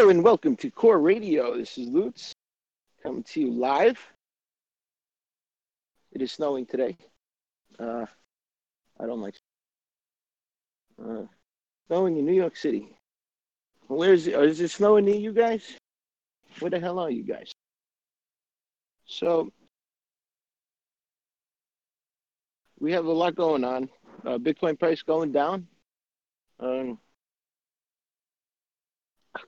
And welcome to Core Radio. This is Lutz coming to you live. It is snowing today. Uh, I don't like uh, snowing in New York City. Where is it? Oh, it snowing near you guys? Where the hell are you guys? So we have a lot going on. Uh, Bitcoin price going down. Um,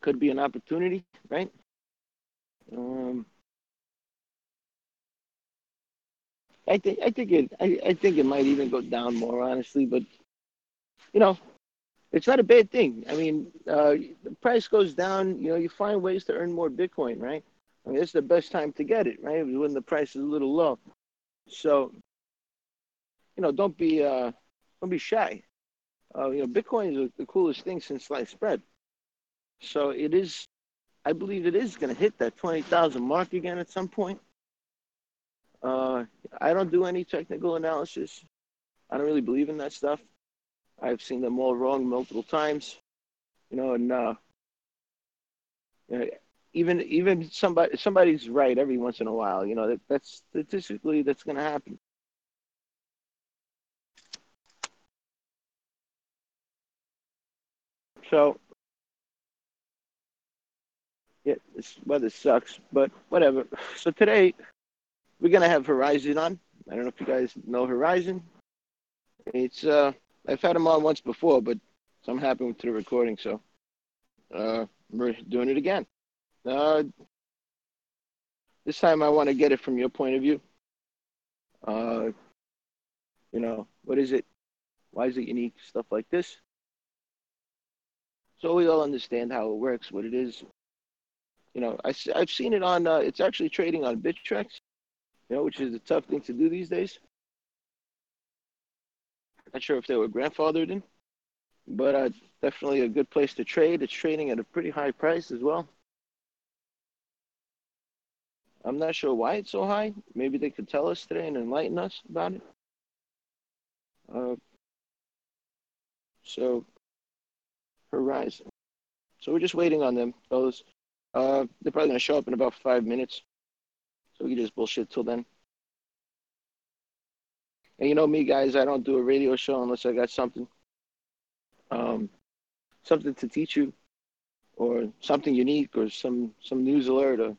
could be an opportunity, right? Um, I think I think it I, I think it might even go down more honestly, but you know, it's not a bad thing. I mean, uh, the price goes down, you know, you find ways to earn more Bitcoin, right? I mean, it's the best time to get it, right? When the price is a little low. So, you know, don't be uh, don't be shy. Uh, you know, Bitcoin is the coolest thing since sliced bread. So it is, I believe it is going to hit that 20,000 mark again at some point. Uh, I don't do any technical analysis. I don't really believe in that stuff. I've seen them all wrong multiple times, you know, and uh, even even somebody somebody's right every once in a while. You know, that, that's statistically that's going to happen. So yeah, this weather sucks, but whatever. So today we're gonna have Horizen on. I don't know if you guys know Horizen. It's uh, I've had him on once before, but something happened to the recording, so uh, we're doing it again. Uh, this time I want to get it from your point of view. Uh, you know, what is it? Why is it unique? Stuff like this. So we all understand how it works, what it is, you know, I, I've seen it on, uh, it's actually trading on Bittrex, you know, which is a tough thing to do these days. Not sure if they were grandfathered in, but uh, definitely a good place to trade. It's trading at a pretty high price as well. I'm not sure why it's so high. Maybe they could tell us today and enlighten us about it. Uh, so, Horizen. So we're just waiting on them, fellas. Uh, they're probably gonna show up in about five minutes, so we can just bullshit till then. And you know me, guys, I don't do a radio show unless I got something, um, something to teach you, or something unique, or some some news alert, or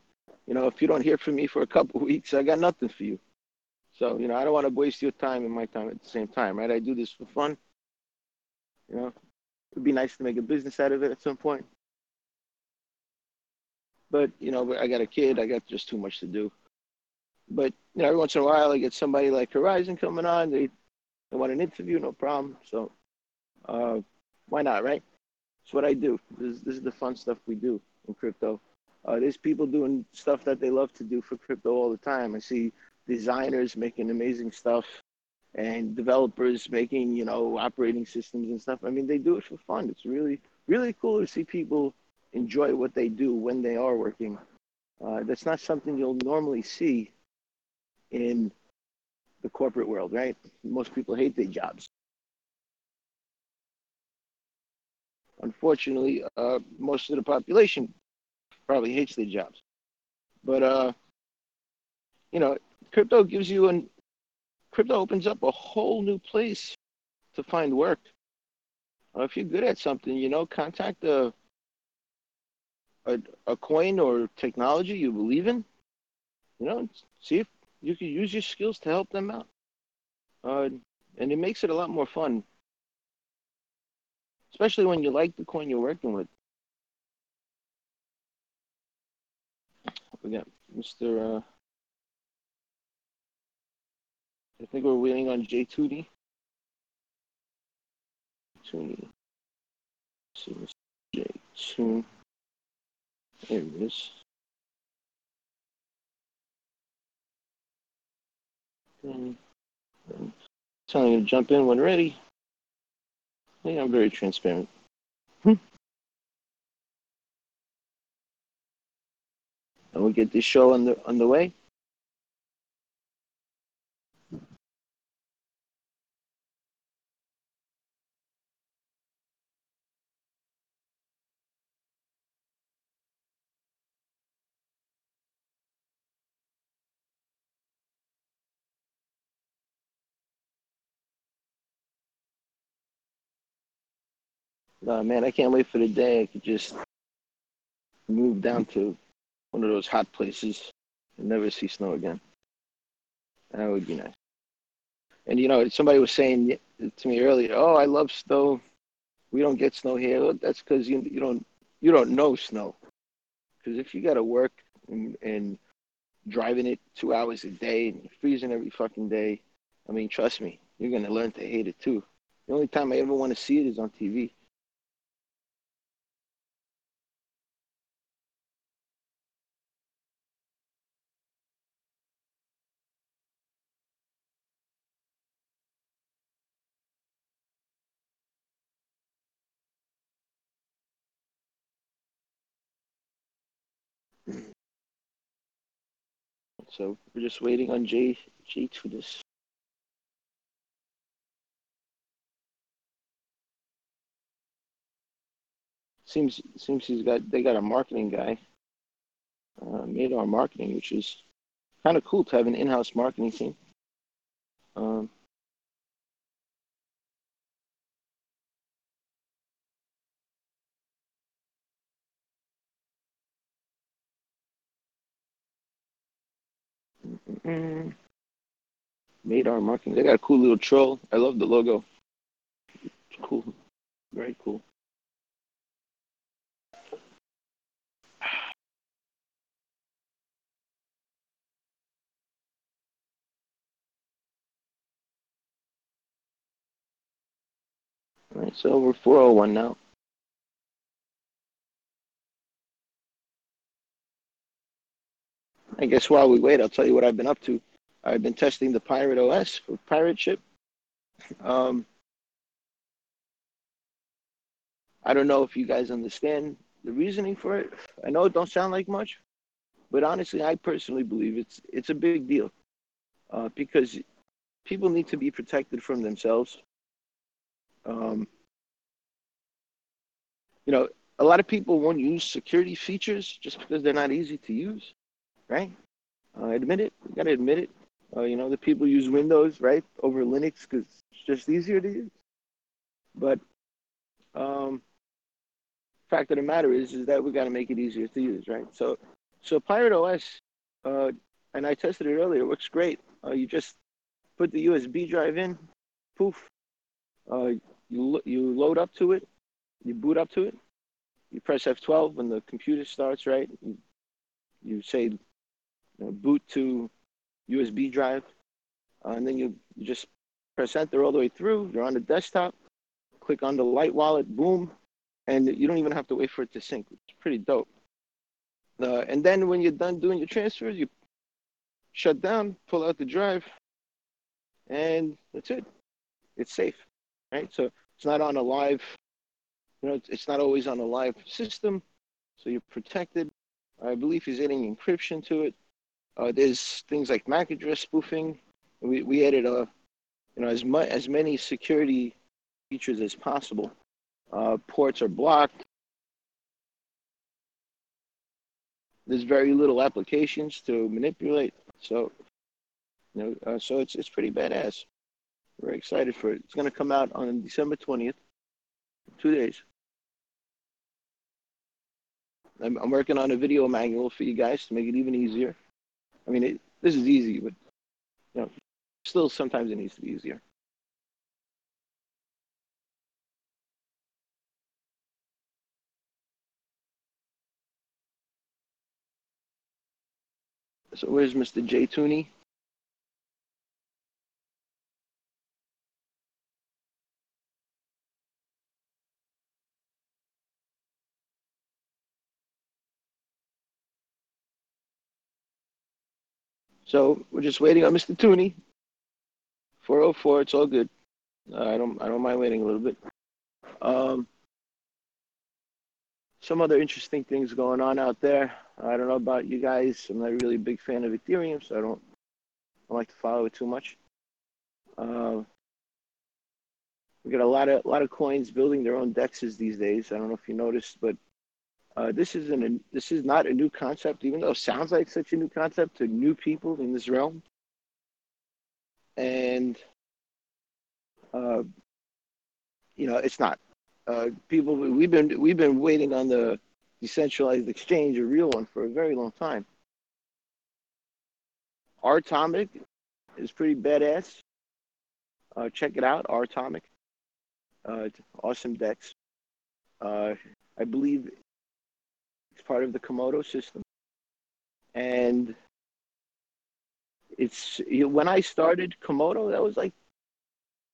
you know, if you don't hear from me for a couple weeks, I got nothing for you. So you know, I don't want to waste your time and my time at the same time, right? I do this for fun. You know, it'd be nice to make a business out of it at some point. But you know, I got a kid. I got just too much to do. But you know, every once in a while, I get somebody like Horizen coming on. They they want an interview, no problem. So uh, why not, right? It's what I do. This, this is the fun stuff we do in crypto. Uh, there's people doing stuff that they love to do for crypto all the time. I see designers making amazing stuff and developers making, you know, operating systems and stuff. I mean, they do it for fun. It's really, really cool to see people enjoy what they do when they are working. Uh, that's not something you'll normally see in the corporate world, right? Most people hate their jobs. Unfortunately, uh, most of the population probably hates their jobs. But uh, you know, crypto gives you an crypto opens up a whole new place to find work. Uh, if you're good at something, you know, contact a a, a coin or technology you believe in, you know, see if you can use your skills to help them out. Uh, and it makes it a lot more fun, especially when you like the coin you're working with. We got Mr. Uh, I think we're waiting on J2D. J2D. J2. There it is. And, telling you to jump in when ready. Yeah, I'm very transparent. Hmm. And we get this show on the on the way. No, man, I can't wait for the day I could just move down to one of those hot places and never see snow again. That would be nice. And you know, somebody was saying to me earlier, "Oh, I love snow. We don't get snow here." Well, that's because you you don't you don't know snow. Because if you got to work and, and driving it two hours a day and freezing every fucking day, I mean, trust me, you're gonna learn to hate it too. The only time I ever want to see it is on TV. So we're just waiting on Jay Jay to this. Seems seems he's got they got a marketing guy. Uh, made our marketing, which is kind of cool to have an in-house marketing team. Um, mm, made our marketing. They got a cool little troll. I love the logo. It's cool, very cool. All right, so we're 401 now. I guess while we wait, I'll tell you what I've been up to. I've been testing the Pirate OS for Pirate Ship. Um, I don't know if you guys understand the reasoning for it. I know it don't sound like much, but honestly, I personally believe it's it's a big deal uh, because people need to be protected from themselves. Um, you know, a lot of people won't use security features just because they're not easy to use, right? Uh, admit it. You gotta admit it. Uh, you know, the people use Windows, right, over Linux because it's just easier to use. But um, fact of the matter is, is that we got to make it easier to use, right? So, so Pirate OS, uh, and I tested it earlier. Works great. Uh, you just put the USB drive in, poof. Uh, you lo- you load up to it, you boot up to it. You press F12 when the computer starts, right? You, you say boot to USB drive, uh, and then you, just press enter all the way through. You're on the desktop. Click on the light wallet, boom, and you don't even have to wait for it to sync. It's pretty dope. Uh, and then when you're done doing your transfers, you shut down, pull out the drive, and that's it. It's safe, right? So it's not on a live, you know, it's, it's not always on a live system, so you're protected. I believe he's adding encryption to it. Uh, there's things like MAC address spoofing. We we added a, you know, as much as many security features as possible. Uh, ports are blocked. There's very little applications to manipulate. So, you know, uh, so it's it's pretty badass. Very excited for it. It's going to come out on December 20th. Two days. I'm, I'm working on a video manual for you guys to make it even easier. I mean, it, this is easy, but you know, still sometimes it needs to be easier. So where's Mr. J Tooney? So we're just waiting on Mr. Tooney. 404, it's all good. Uh, I don't I don't mind waiting a little bit. Um, some other interesting things going on out there. I don't know about you guys. I'm not really a big fan of Ethereum, so I don't, I don't like to follow it too much. Uh, we got a lot of a lot of coins building their own dexes these days. I don't know if you noticed, but uh, this is an this is not a new concept, even though it sounds like such a new concept to new people in this realm. And uh, you know, it's not. uh, people we've been we've been waiting on the decentralized exchange, a real one, for a very long time. Atomic is pretty badass. Uh, check it out, Atomic. Uh, awesome DEX. Uh, I believe part of the Komodo system, and it's you know, when I started Komodo, that was like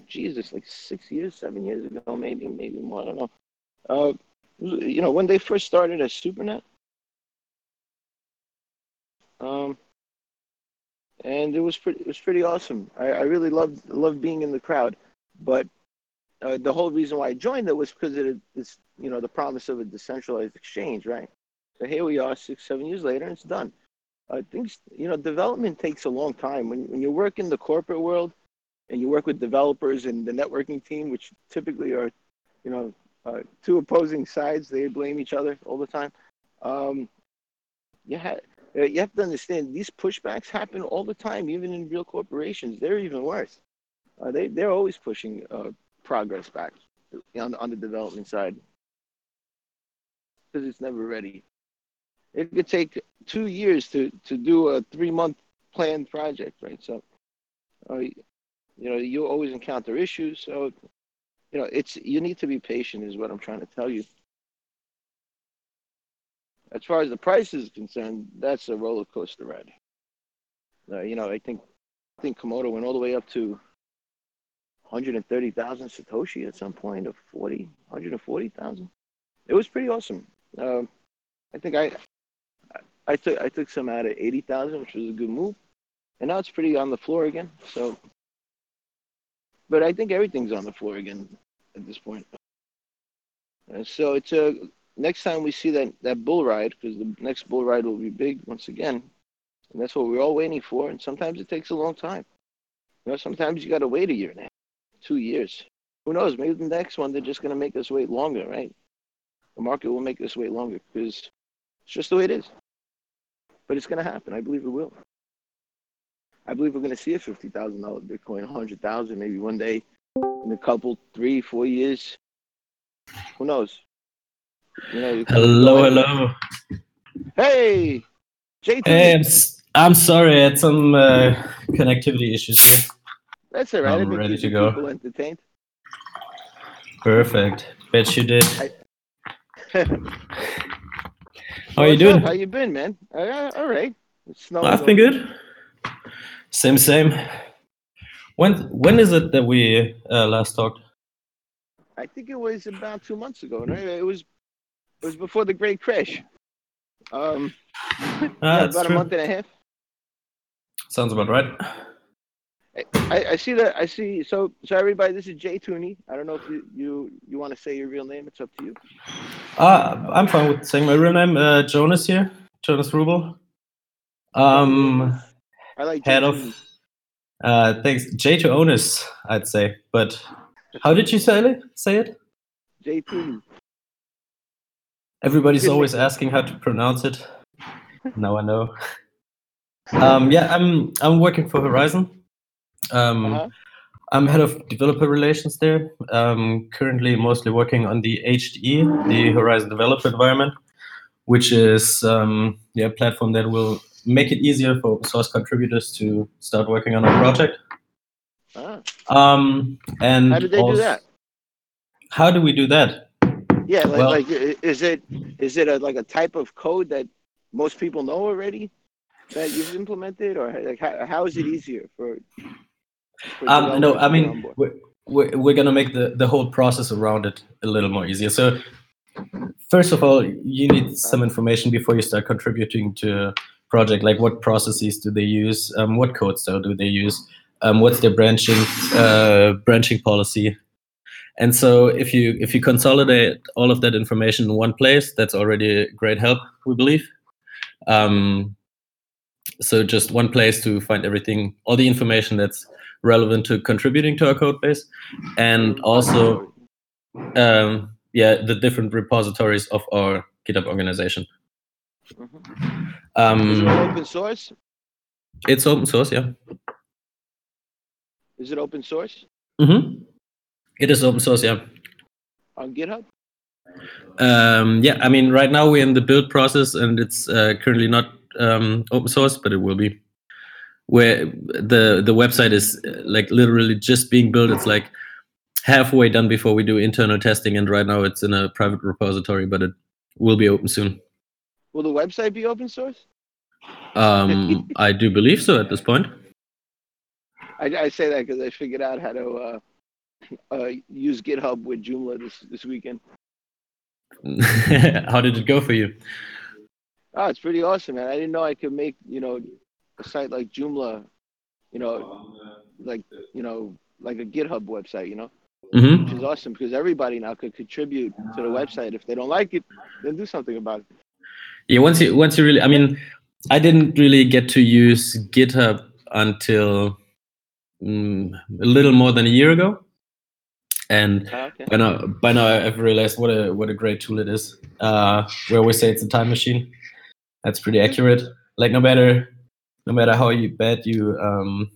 Jesus, like six years, seven years ago, maybe, maybe more. I don't know. Uh, you know, when they first started as SuperNet, um, and it was pretty, it was pretty awesome. I, I really loved loved being in the crowd, but uh, the whole reason why I joined it was because it, it's you know the promise of a decentralized exchange, right? So here we are, six, seven years later, and it's done. Uh, things, you know, development takes a long time. When when you work in the corporate world, and you work with developers and the networking team, which typically are, you know, uh, two opposing sides. They blame each other all the time. Um, you, ha- uh, you have to understand these pushbacks happen all the time, even in real corporations. They're even worse. Uh, they, they're always pushing uh, progress back on, on the development side because it's never ready. It could take two years to, to do a three month planned project, right? So, uh, you know, you always encounter issues. So, you know, it's you need to be patient, is what I'm trying to tell you. As far as the price is concerned, that's a roller coaster ride. Uh, you know, I think I think Komodo went all the way up to 130,000 Satoshi at some point, of 40, 140,000. It was pretty awesome. Um, I think I, I took I took some out at 80,000, which was a good move, and now it's pretty on the floor again. So but I think everything's on the floor again at this point. Uh, so it's a next time we see that that bull ride because the next bull ride will be big once again, and that's what we're all waiting for. And sometimes it takes a long time. You know, sometimes you got to wait a year and a half, two years. Who knows? Maybe the next one they're just going to make us wait longer, right? The market will make us wait longer because it's just the way it is. But it's going to happen. I believe it will. I believe we're going to see a fifty thousand dollar Bitcoin, a hundred thousand maybe one day in a couple, three, four years. Who knows? You know, hello, hello. Hey, JT. Hey, I'm, I'm sorry, I had some uh, connectivity issues here. That's all right. I'm ready to go. Entertained. Perfect. Bet you did. I... How are you doing? Up? How you been, man? Uh, all right. I've been good. Same, same. When when is it that we uh, last talked? I think it was about two months ago. Right? It was it was before the great crash. Um, ah, yeah, about true. a month and a half. Sounds about right. I, I see that. I see. So, so everybody, this is Jay Tooney. I don't know if you you, you want to say your real name. It's up to you. Uh, I'm fine with saying my real name. Uh, Jonas here, Jonas Rubel. Um, I like head of. Uh, thanks, Jay to onus, I'd say. But how did you say it? Say it. JP. Everybody's always asking how to pronounce it. now I know. Um, yeah, I'm I'm working for Horizen. Um, uh-huh. I'm head of developer relations there. Um, currently, mostly working on the HDE, the Horizen Developer Environment, which is um, yeah, a platform that will make it easier for open source contributors to start working on a project. Ah. Um, and how did they also, do that? How do we do that? Yeah, like, well, like is it is it a, like a type of code that most people know already that you've implemented, or like how, how is it easier for? Um, no, I mean we're, we're, we're gonna make the the whole process around it a little more easier. So first of all, you need some information before you start contributing to a project. Like what processes do they use? Um, what code style do they use? Um, what's their branching uh, branching policy? And so if you if you consolidate all of that information in one place that's already a great help we believe. Um, so just one place to find everything all the information that's relevant to contributing to our code base and also um, yeah the different repositories of our github organization Mm-hmm. Um, Is it open source? It's open source, yeah. Is it open source? Mm-hmm. It is open source, yeah. on GitHub? Um, yeah, I mean, right now we're in the build process, and it's uh, currently not um, open source, but it will be. Where the the website is uh, like literally just being built. It's like halfway done before we do internal testing, and right now it's in a private repository, but it will be open soon. Will the website be open source? Um, I do believe so at this point. I, I say that because I figured out how to uh, uh, use GitHub with Joomla this this weekend. how did it go for you? Oh, it's pretty awesome, man. I didn't know I could make you know a site like Joomla, you know, like you know, like a GitHub website, you know, mm-hmm. which is awesome because everybody now could contribute to the website. If they don't like it, then do something about it. Yeah, once you once you really, I mean, I didn't really get to use GitHub until mm, a little more than a year ago, and Oh, okay. by now by now I've realized what a what a great tool it is. Uh, we always say it's a time machine. That's pretty accurate. Like no matter no matter how you bad you um,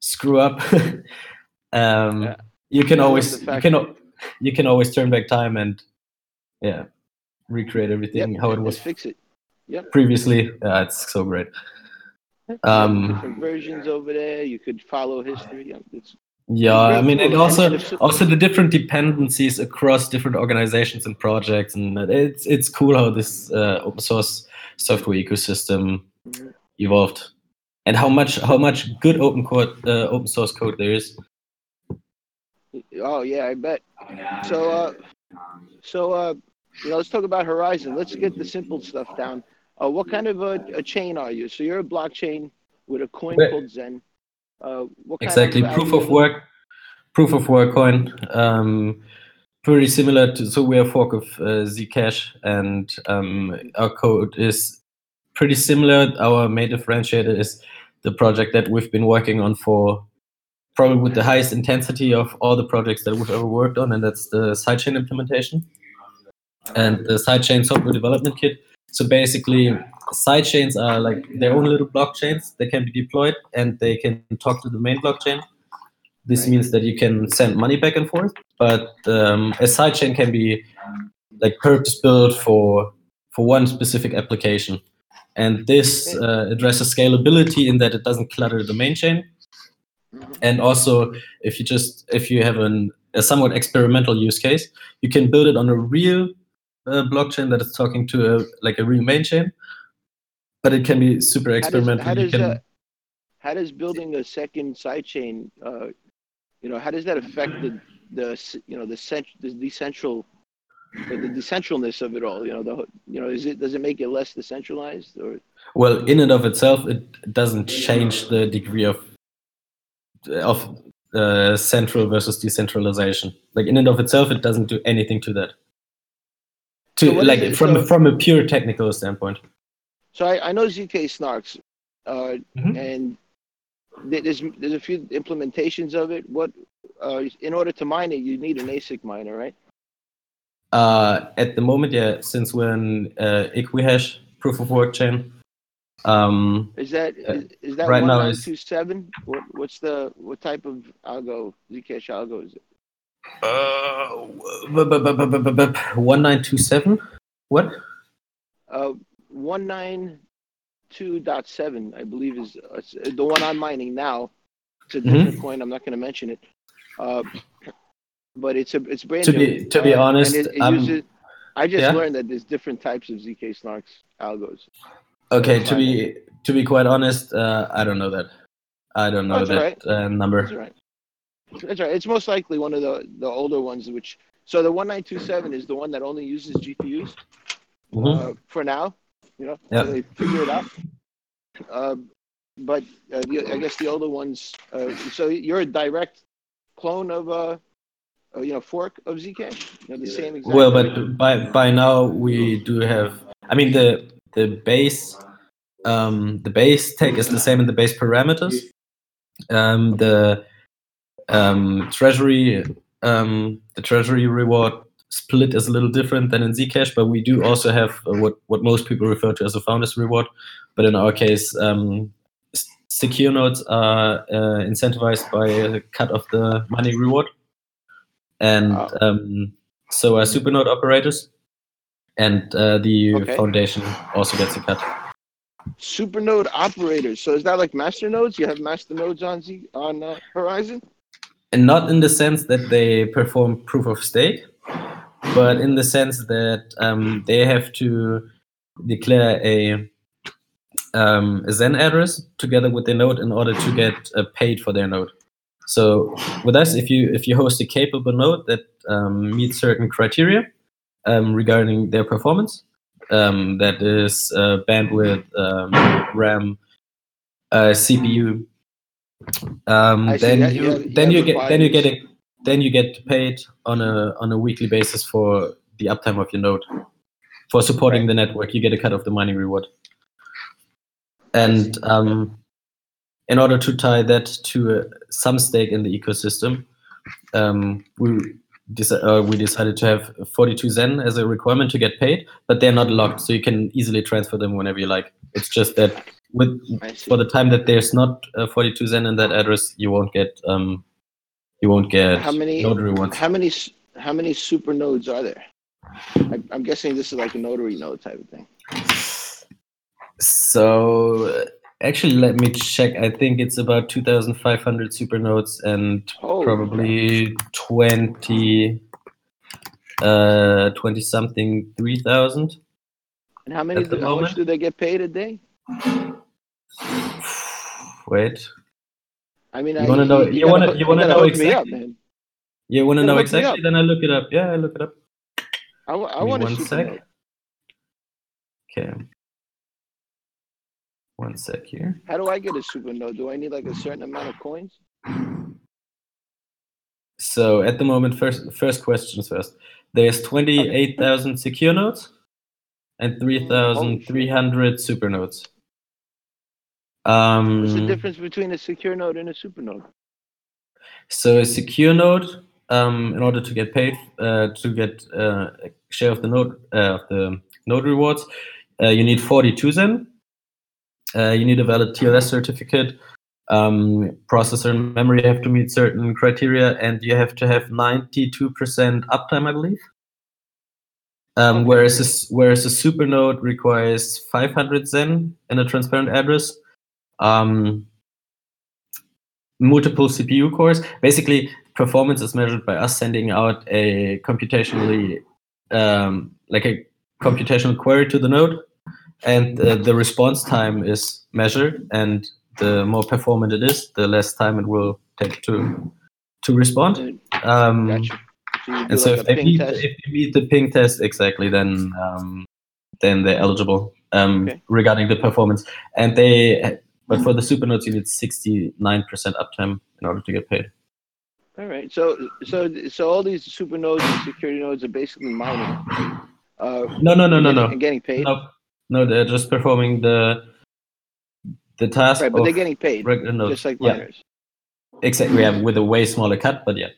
screw up, um, Yeah. you can always you can you can always turn back time and yeah recreate Yep, everything how it was fix it. previously. Yeah, it's so great. Um, different versions over there. You could follow history. Yeah, It's, Yeah, I mean, and tool. also also the different dependencies across different organizations and projects, and it's it's cool how this uh, open source software ecosystem Mhm. evolved, and how much how much good open code uh, open source code there is. oh yeah, I bet. So uh, so uh, you know, let's talk about Horizen. Let's get the simple stuff down. Uh, what kind of a, a chain are you? So you're a blockchain with a coin Right. called Zen. Uh, what kind Exactly, of proof of work, proof of work coin. Um, pretty similar to so we're fork of uh, Zcash, and um, our code is pretty similar. Our main differentiator is the project that we've been working on for probably with the highest intensity of all the projects that we've ever worked on, and that's the sidechain implementation and the sidechain software development kit. So basically, sidechains are like their own little blockchains. They can be deployed and they can talk to the main blockchain. This Right. means that you can send money back and forth. But um, a sidechain can be like purpose built for for one specific application, and this uh, addresses scalability in that it doesn't clutter the main chain. Mhm. And also, if you just if you have an, a somewhat experimental use case, you can build it on a real uh, blockchain that is talking to a like a real main chain. But it can be super How does, experimental. how you does can, uh, how does building a second sidechain, uh, you know, how does that affect the the you know the cent the decentral the, the decentralness of it all? You know, the you know, is it does it make it less decentralized or well, in and of itself, it doesn't change the degree of of uh, central versus decentralization. Like in and of itself, it doesn't do anything to that. To So like from So- from a pure technical standpoint. So I, I know ZK Snarks, uh, Mhm. and there's there's a few implementations of it. What uh, in order to mine it, you need an ASIC miner, right? Uh, at the moment, yeah, since we're in uh, Equihash proof of work chain, um, Is that Uh, is, is that right one now nine is- two seven? What what's the what type of algo Zcash algo is it? uh, one nine two seven. What? Uh, one nine two dot seven, I believe, is uh, the one I'm mining now. It's a Mm-hmm. different coin. I'm not going to mention it. Uh, but it's a it's brand To new. be- to be uh, honest, it, it um, uses. I just yeah? learned that there's different types of zk snarks algos. Okay, That's to be to be quite honest, uh, I don't know that. I don't know That's that uh, number. That's right. That's right. It's most likely one of the the older ones, which so the one nine two seven is the one that only uses GPUs Mhm. uh, for now. You know, Yeah. so they figure it out. Uh, but uh, the, I guess the older ones. Uh, so you're a direct clone of uh, uh you know, fork of Zcash. You know, the same exact. Well, but by by now we do have. I mean the the base um, the base tag is the same in the base parameters. Um, the um, treasury um, the treasury reward split is a little different than in Zcash, but we do also have uh, what what most people refer to as a founders reward. But in our case, um, secure nodes are uh, incentivized by a cut of the money reward, and Wow. um, So uh, supernode operators, and uh, the okay. foundation also gets a cut. Supernode operators. So is that like master nodes? You have master nodes on Z on uh, Horizen? And not in the sense that they perform proof of stake, but in the sense that um, they have to declare a um, a Zen address together with their node in order to get uh, paid for their node. So with us, if you if you host a capable node that um, meets certain criteria um, regarding their performance, um, that is uh, bandwidth, um, RAM, uh, CPU, um, then you, you then you get then you get it then you get paid on a on a weekly basis for the uptime of your node for supporting the network. You get a cut of the mining reward. And um, in order to tie that to uh, some stake in the ecosystem, um, we, uh, we decided to have 42 Zen as a requirement to get paid, but they're not locked, so you can easily transfer them whenever you like. It's just that with for the time that there's not uh, 42 Zen in that address, you won't get um, you won't get how many notary ones. How many how many super nodes are there? I, I'm guessing this is like a notary node type of thing. So actually, let me check. I think it's about 2,500 super nodes and oh, probably 20, uh, 20 something 3,000. And how many? Do, how much do they get paid a day? Wait. I mean, you want to know? You want to? You want to know exactly? Up, you want to know exactly? Then I look it up. Yeah, I look it up. I, I want to. One sec. Okay. One sec here. How do I get a super node? Do I need like a certain amount of coins? So at the moment, first first questions first. There's twenty eight thousand secure nodes and oh, three thousand three hundred super nodes. Um, What's the difference between a secure node and a super node? So a secure node, um, in order to get paid, uh, to get uh, a share of the node uh, of the node rewards, uh, you need 42 Zen, uh, you need a valid TLS certificate. Um, processor and memory have to meet certain criteria, and you have to have 92% uptime, I believe. Um, whereas a, whereas a supernode requires 500 Zen and a transparent address, um, multiple CPU cores. Basically, performance is measured by us sending out a computationally um, like a computational query to the node and uh, the response time is measured and the more performant it is the less time it will take to to respond um, gotcha. so and so like if, they meet, if they meet the ping test exactly then um, then they're eligible um, okay. regarding the performance and they but for the supernodes you need 69% uptime in order to get paid all right so so so all these supernodes and security nodes are basically mining uh, no no no no no and getting paid no no, they're just performing the the task. Right, but they're getting paid, just like miners. Yeah. Exactly. We have with a way smaller cut, but yeah.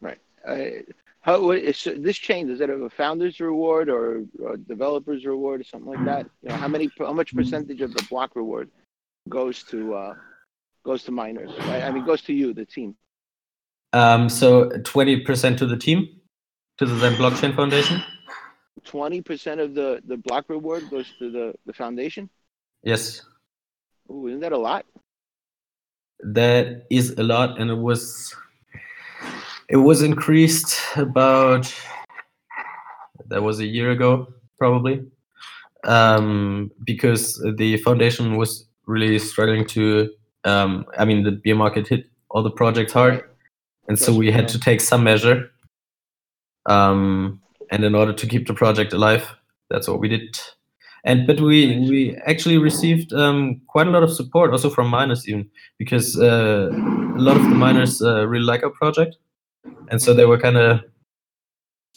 Right. Uh, how what is this chain? Does it have a founder's reward or a developer's reward or something like that? You know, how many, how much percentage of the block reward goes to uh, goes to miners? Right? I mean, goes to you, the team. Um, so twenty percent to the team, to the Zen Blockchain Foundation twenty percent of the the block reward goes to the the foundation. Yes. Ooh, isn't that a lot? That is a lot, and it was it was increased about that was a year ago probably um, because the foundation was really struggling to um, i mean the beer market hit all the projects hard and so we had to take some measure um, and in order to keep the project alive, that's what we did. And but we we actually received um, quite a lot of support also from miners even because uh, a lot of the miners uh, really like our project, and so they were kind of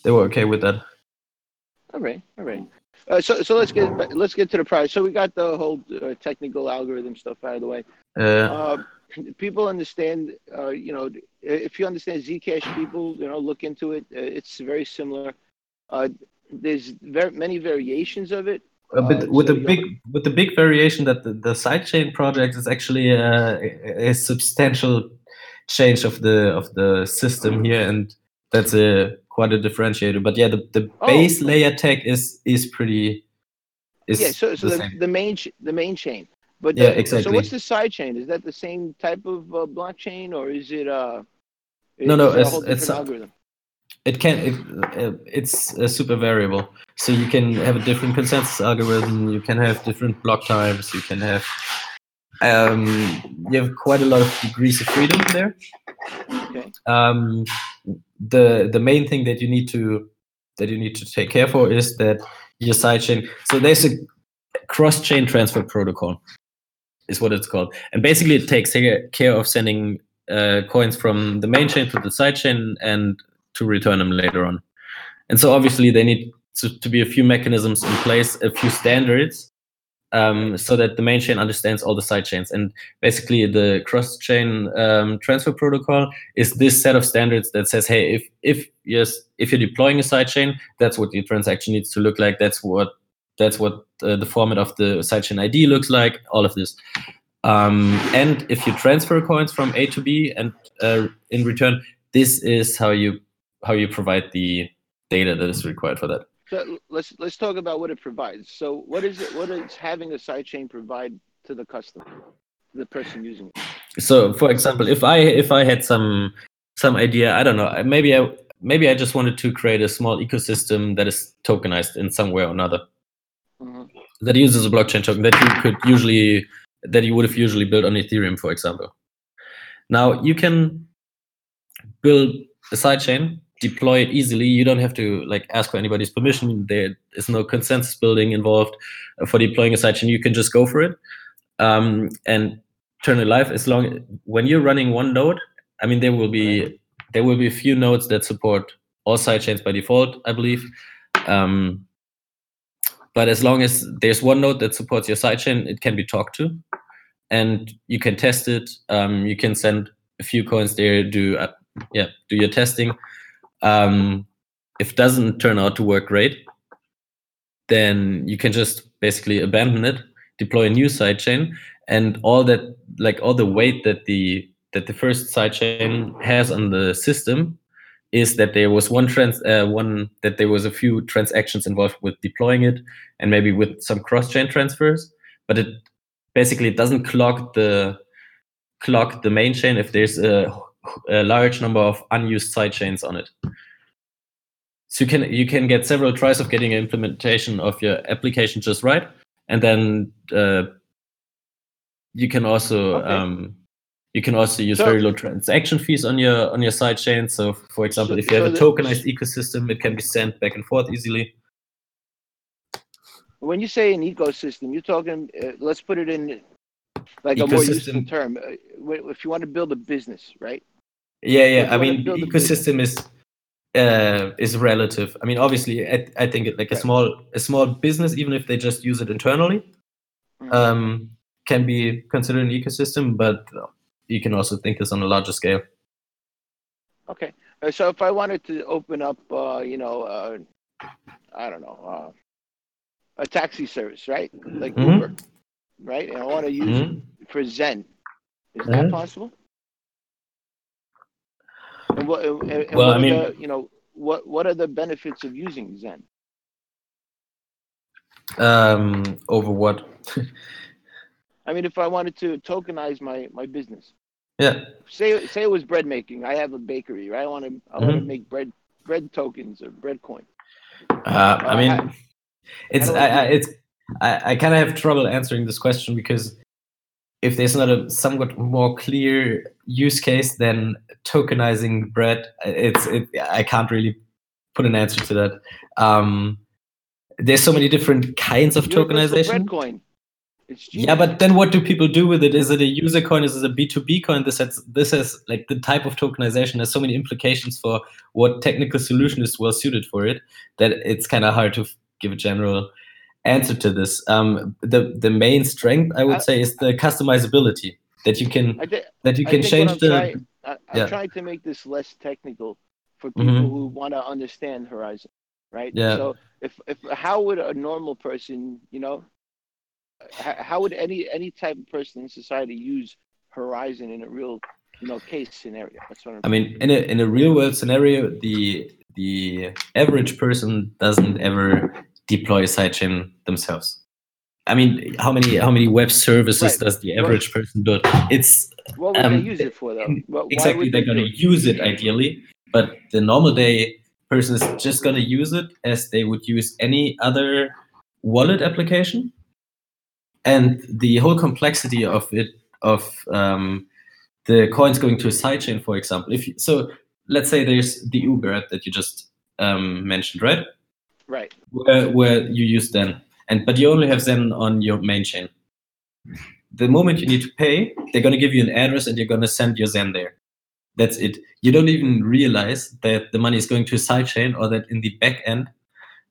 they were okay with that. All right, all right. Uh, so so let's get let's get to the prize. So we got the whole uh, technical algorithm stuff out of the way. Uh, people understand. Uh, you know, if you understand Zcash, people you know look into it. it's very similar. Uh, there's very many variations of it. Uh, but with so the big with the big variation that the, the sidechain project is actually a, a, substantial change of the of the system here, and that's a quite a differentiator. But yeah, the, the oh, base layer tech is is pretty. Is yeah, so so the, the, the main the main chain. But yeah, the, exactly. So what's the side chain? Is that the same type of uh, blockchain, or is it uh? no, no, it's, a it's algorithm. It can it, it's a super variable, so you can have a different consensus algorithm. You can have different block times. You can have um, you have quite a lot of degrees of freedom there. Okay. Um, the the main thing that you need to that you need to take care for is that your sidechain. So there's a cross chain transfer protocol, is what it's called, and basically it takes care of sending uh, coins from the main chain to the sidechain and to return them later on. And so obviously they need to, to be a few mechanisms in place, a few standards um, so that the main chain understands all the side chains. And basically, the cross chain um, transfer protocol is this set of standards that says, hey, if if yes, if you're deploying a side chain, that's what your transaction needs to look like. That's what that's what uh, the format of the sidechain ID looks like. All of this. Um, and if you transfer coins from A to B, and uh, in return, this is how you how you provide the data that is required for that. So let's let's talk about what it provides. So what is it? What is having a sidechain provide to the customer, the person using it? So, for example, if I if I had some some idea, I don't know, maybe I maybe I just wanted to create a small ecosystem that is tokenized in some way or another. Mm-hmm. That uses a blockchain token that you could usually that you would have usually built on Ethereum, for example. Now you can build a sidechain deploy it easily. You don't have to like ask for anybody's permission. There is no consensus building involved for deploying a sidechain. You can just go for it um, and turn it live. As long when you're running one node, I mean, there will be there will be a few nodes that support all sidechains by default, I believe. Um, but as long as there's one node that supports your sidechain, it can be talked to, and you can test it. Um, you can send a few coins there, do uh, yeah, do your testing um, if doesn't turn out to work great, then you can just basically abandon it, deploy a new sidechain, and all that, like all the weight that the that the first sidechain has on the system is that there was one trans uh, one that there was a few transactions involved with deploying it and maybe with some cross chain transfers but it basically doesn't clog the clog the main chain if there's a a large number of unused sidechains on it. So you can you can get several tries of getting an implementation of your application just right, and then uh, you can also okay. um, you can also use so, very low transaction fees on your on your sidechain. So, for example, so, if you have so a tokenized ecosystem, it can be sent back and forth easily. When you say an ecosystem, you're talking. Uh, let's put it in like ecosystem. a more useful term. Uh, if you want to build a business, right? Yeah, yeah. I mean, ecosystem is uh, is relative. I mean, obviously, I, I think it, like a small a small business, even if they just use it internally, mm-hmm. um, can be considered an ecosystem. But you can also think this on a larger scale. Okay, uh, so if I wanted to open up, uh, you know, uh, I don't know, uh, a taxi service, right, like mm-hmm. Uber, right, and I want to use mm-hmm. it for Zen, is that mm-hmm. possible? And what, and, and well, what I mean, the, you know, what what are the benefits of using Zen? Um, over what? I mean, if I wanted to tokenize my my business, yeah. Say say it was bread making. I have a bakery, right? I want to I mm-hmm. want to make bread bread tokens or bread coin. Uh, I mean, I, it's I, I, it's I, I kind of have trouble answering this question because if there's not a somewhat more clear use case than tokenizing bread, it's it, I can't really put an answer to that. Um, there's so many different kinds of tokenization. Yeah, but then what do people do with it? Is it a user coin? Is it a B2B coin? This has this has like the type of tokenization has so many implications for what technical solution is well suited for it that it's kind of hard to give a general answer to this. Um, the the main strength I would I, say is the customizability that you can th- that you can change the. Trying, I, am yeah. trying to make this less technical for people mm-hmm. who want to understand Horizen, right? Yeah. So if if how would a normal person, you know, how would any any type of person in society use Horizen in a real you know case scenario? That's what I'm I mean, in a in a real world scenario, the the average person doesn't ever deploy a sidechain themselves. I mean, how many how many web services right. does the average right. person build? It's what would um, they use it for though? Exactly, they're going to use it ideally, but the normal day person is just going to use it as they would use any other wallet application, and the whole complexity of it of um, the coins going to a sidechain, for example. If you, so, let's say there's the Uber app that you just um, mentioned, right? Right. Where, where you use Zen, and but you only have Zen on your main chain. The moment you need to pay, they're going to give you an address and you're going to send your Zen there. That's it. You don't even realize that the money is going to a sidechain or that in the back end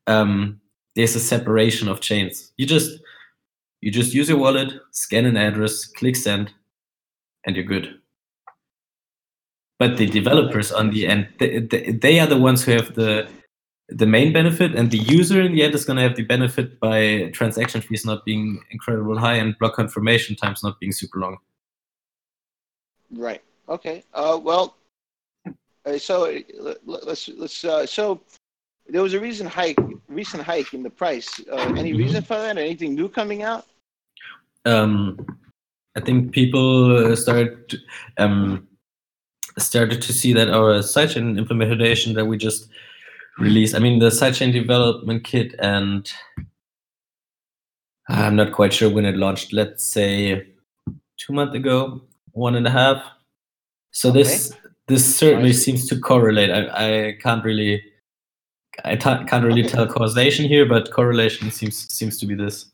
um, there's a separation of chains. You just you just use your wallet, scan an address, click send, and you're good. But the developers on the end, they, they are the ones who have the the main benefit, and the user in the end is going to have the benefit by transaction fees not being incredibly high and block confirmation times not being super long. Right. Okay. Uh, well, uh, so uh, let's let's uh, so there was a recent hike recent hike in the price. Uh, any mm-hmm. reason for that? Anything new coming out? Um, I think people started um, started to see that our sidechain implementation that we just released. I mean, the sidechain development kit, and I'm not quite sure when it launched. Let's say two months ago, one and a half. So okay. this this certainly seems to correlate. I, I can't really I t- can't really okay. tell causation here, but correlation seems seems to be this.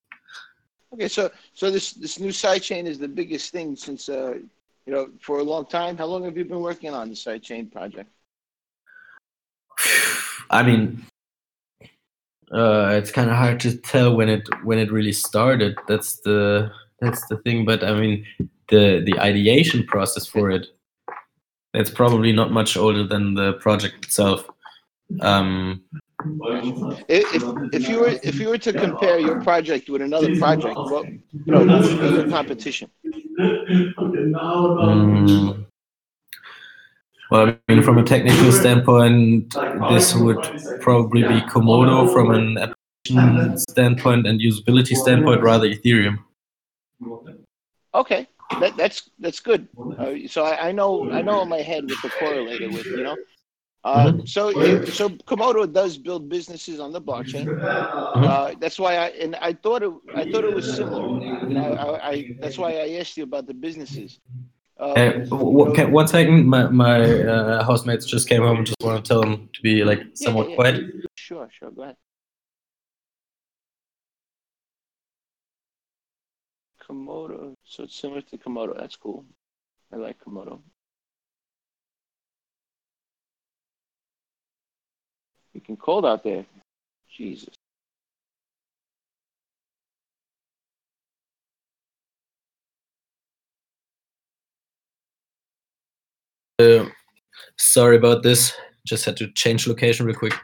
Okay, so so this this new sidechain is the biggest thing since uh, you know for a long time. How long have you been working on the sidechain project? I mean, uh, it's kind of hard to tell when it when it really started. That's the that's the thing. But I mean, the the ideation process for it, it's probably not much older than the project itself. Um, if, if you were if you were to compare your project with another project, what you know, what would be your competition? Um, well, I mean, from a technical standpoint, this would probably be Komodo. From an application standpoint and usability standpoint, rather Ethereum. Okay, that, that's that's good. Uh, so I, I know I know in my head with the correlator with you know uh, mm-hmm. So, so Komodo does build businesses on the blockchain. Mm-hmm. Uh, that's why I and I thought it I thought it was similar. I, I, that's why I asked you about the businesses. Uh, uh, one second, my my uh, housemates just came home. And just want to tell them to be like somewhat yeah, yeah, quiet. Sure, sure. Go ahead. Komodo. So it's similar to Komodo. That's cool. I like Komodo. Freaking cold out there. Jesus. Uh, sorry about this. Just had to change location real quick.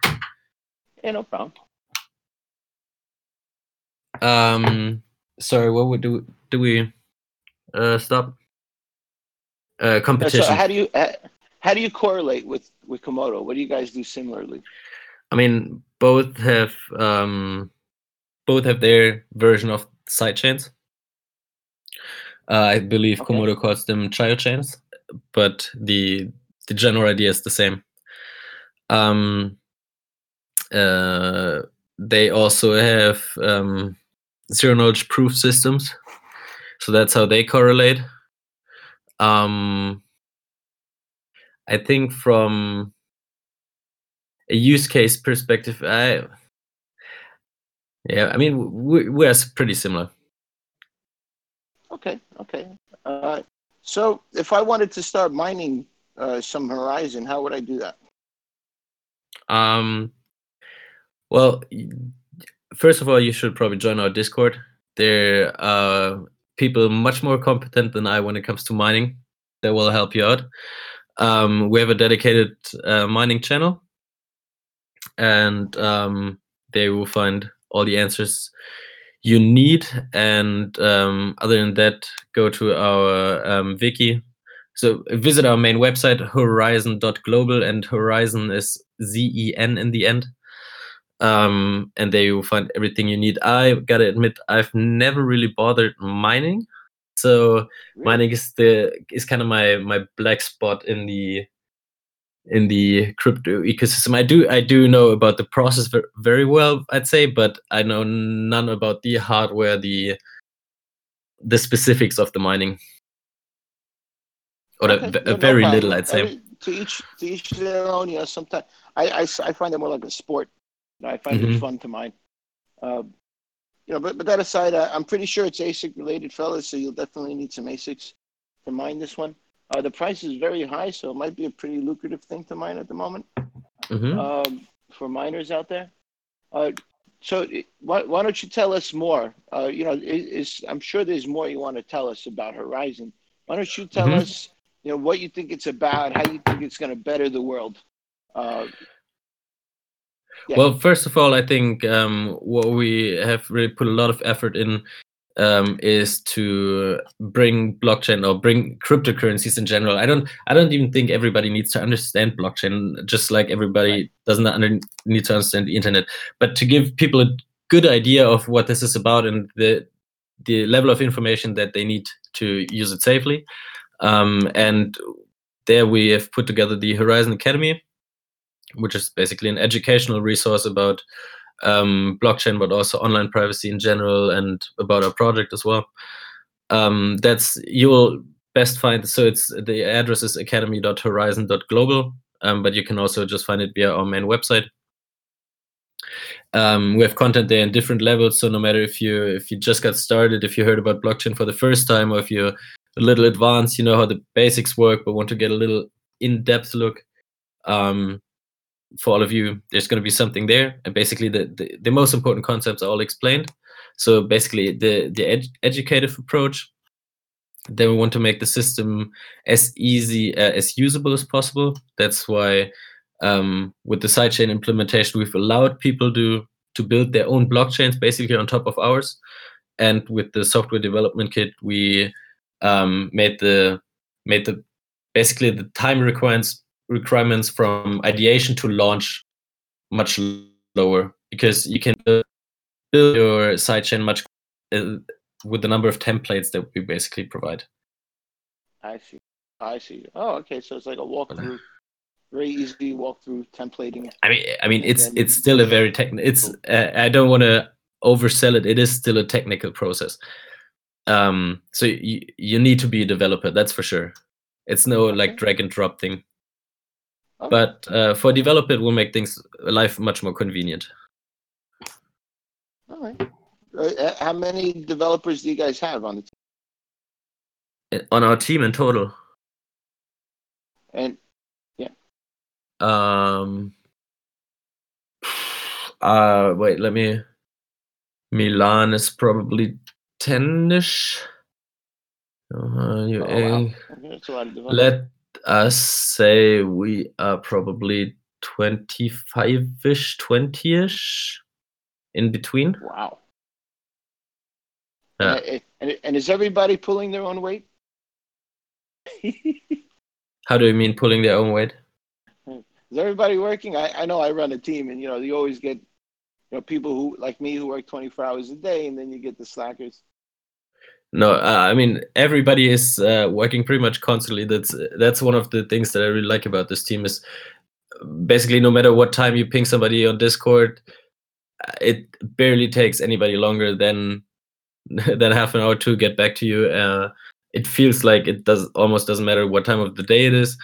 Yeah, no problem. Um, sorry. What would do? Do we uh, stop? Uh, competition. So how do you how do you correlate with with Komodo? What do you guys do similarly? I mean, both have um, both have their version of sidechains. Uh, I believe okay. Komodo calls them child chains, but the the general idea is the same. Um, uh, they also have um, zero knowledge proof systems, so that's how they correlate. Um, I think from a use case perspective, I yeah, I mean we, we're pretty similar. Okay, okay. Uh, so if I wanted to start mining uh, some Horizen, how would I do that? Um, well, first of all, you should probably join our Discord. There are people much more competent than I when it comes to mining that will help you out. Um, we have a dedicated uh, mining channel and um, they will find all the answers you need. And um, other than that, go to our um, wiki, so visit our main website horizen.global and horizen is z-e-n in the end. Um, and there you'll find everything you need. I gotta admit i've never really bothered mining. So mining is the is kind of my my black spot in the in the crypto ecosystem i do i do know about the process very well i'd say but i know none about the hardware the the specifics of the mining or okay. a, a very no little, I'd say. I mean, to each to each their own. You know, sometimes I, I, I find it more like a sport. I find mm-hmm. it fun to mine. Uh, you know, but but that aside, uh, I'm pretty sure it's ASIC related, fellas. So you'll definitely need some ASICs to mine this one. Uh, the price is very high, so it might be a pretty lucrative thing to mine at the moment mm-hmm. um, for miners out there. Uh, so why, why don't you tell us more? Uh, you know, is, I'm sure there's more you want to tell us about Horizen. Why don't you tell mm-hmm. us you know what you think it's about, how you think it's going to better the world. Uh, yeah. Well, first of all, I think um, what we have really put a lot of effort in um, is to bring blockchain or bring cryptocurrencies in general. I don't, I don't even think everybody needs to understand blockchain, just like everybody right. doesn't under, need to understand the internet. But to give people a good idea of what this is about and the the level of information that they need to use it safely. Um, and there we have put together the Horizen Academy, which is basically an educational resource about um, blockchain, but also online privacy in general, and about our project as well. Um, that's you will best find. So it's the address is academy.horizen.global, um, but you can also just find it via our main website. Um, we have content there in different levels. So no matter if you if you just got started, if you heard about blockchain for the first time, or if you're a little advanced, you know how the basics work, but want to get a little in-depth look. Um, for all of you, there's going to be something there, and basically the, the, the most important concepts are all explained. So basically, the the ed- educative approach. Then we want to make the system as easy uh, as usable as possible. That's why um, with the sidechain implementation, we've allowed people to to build their own blockchains basically on top of ours. And with the software development kit, we um, made the made the basically the time requirements requirements from ideation to launch much lower because you can build your sidechain much uh, with the number of templates that we basically provide. I see. I see. Oh, okay. So it's like a walkthrough, very easy walkthrough templating. I mean, I mean, it's it's still a very technical. It's uh, I don't want to oversell it. It is still a technical process. Um, so you you need to be a developer, that's for sure. It's no okay. like drag and drop thing. Okay. But uh, for a developer, it will make things life much more convenient. All right. Uh, how many developers do you guys have on the team? On our team in total. And yeah. Um. Uh, wait. Let me. Milan is probably 10ish. Uh, you, oh, wow. let us say we are probably 25ish, 20ish in between. Wow. Yeah. And, and, and is everybody pulling their own weight? How do you mean pulling their own weight? Is everybody working? I, I know I run a team, and you know you always get you know people who like me who work 24 hours a day, and then you get the slackers no uh, i mean everybody is uh, working pretty much constantly. That's that's one of the things that i really like about this team is basically no matter what time you ping somebody on discord uh, it barely takes anybody longer than than half an hour to get back to you. Uh, it feels like it does almost doesn't matter what time of the day it is.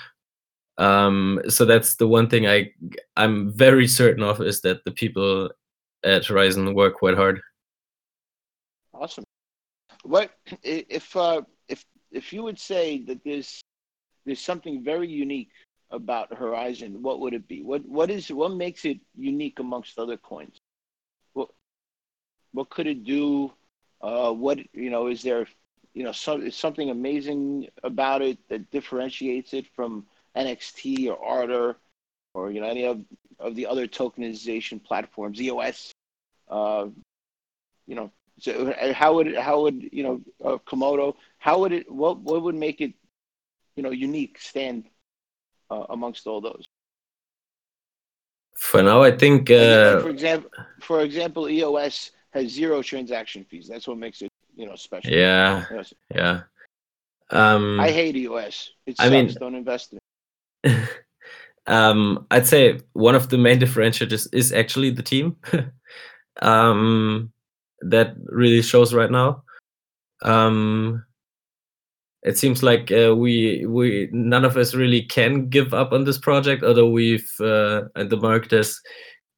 Um, so that's the one thing i i'm very certain of is that the people at horizen work quite hard what if uh, if if you would say that there's there's something very unique about Horizen? What would it be? What what is what makes it unique amongst other coins? What what could it do? Uh, what you know is there you know some, something amazing about it that differentiates it from NXT or Ardor or you know any of of the other tokenization platforms, EOS? Uh, you know, so uh, how would how would you know uh, Komodo? How would it? What what would make it you know unique stand uh, amongst all those? For now, I think. Uh, for example, for example, EOS has zero transaction fees. That's what makes it, you know, special. Yeah. Yeah. Um, I hate EOS. It sucks. I mean, don't invest in it. um, I'd say one of the main differentiators is actually the team. um, that really shows right now. Um, it seems like uh, we we none of us really can give up on this project, although we've uh, and the market has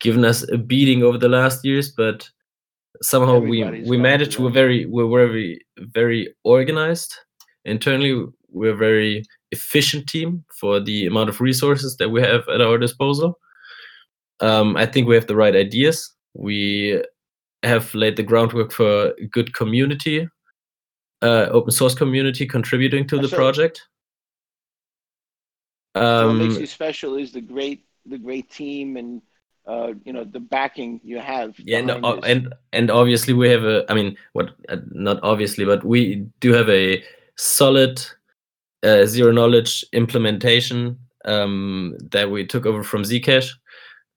given us a beating over the last years, but somehow Everybody's we we managed. We're very we're very very organized internally. We're a very efficient team for the amount of resources that we have at our disposal. Um, I think we have the right ideas. We have laid the groundwork for a good community uh, open source community contributing to the so, project. Um, what makes um, you special is the great the great team and uh, you know the backing you have. Yeah, and, uh, and and obviously we have a. I mean, what uh, not obviously, but we do have a solid uh, zero knowledge implementation um, that we took over from Zcash.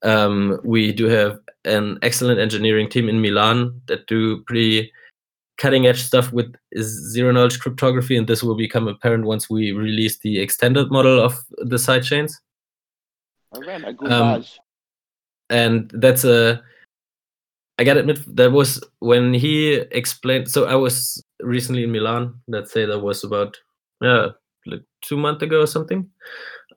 Um, we do have an excellent engineering team in Milan that do pretty cutting edge stuff with zero knowledge cryptography, and this will become apparent once we release the extended model of the sidechains. All right, my good um, and that's a. I gotta admit, that was when he explained. So I was recently in Milan. Let's say that was about yeah, like two months ago or something.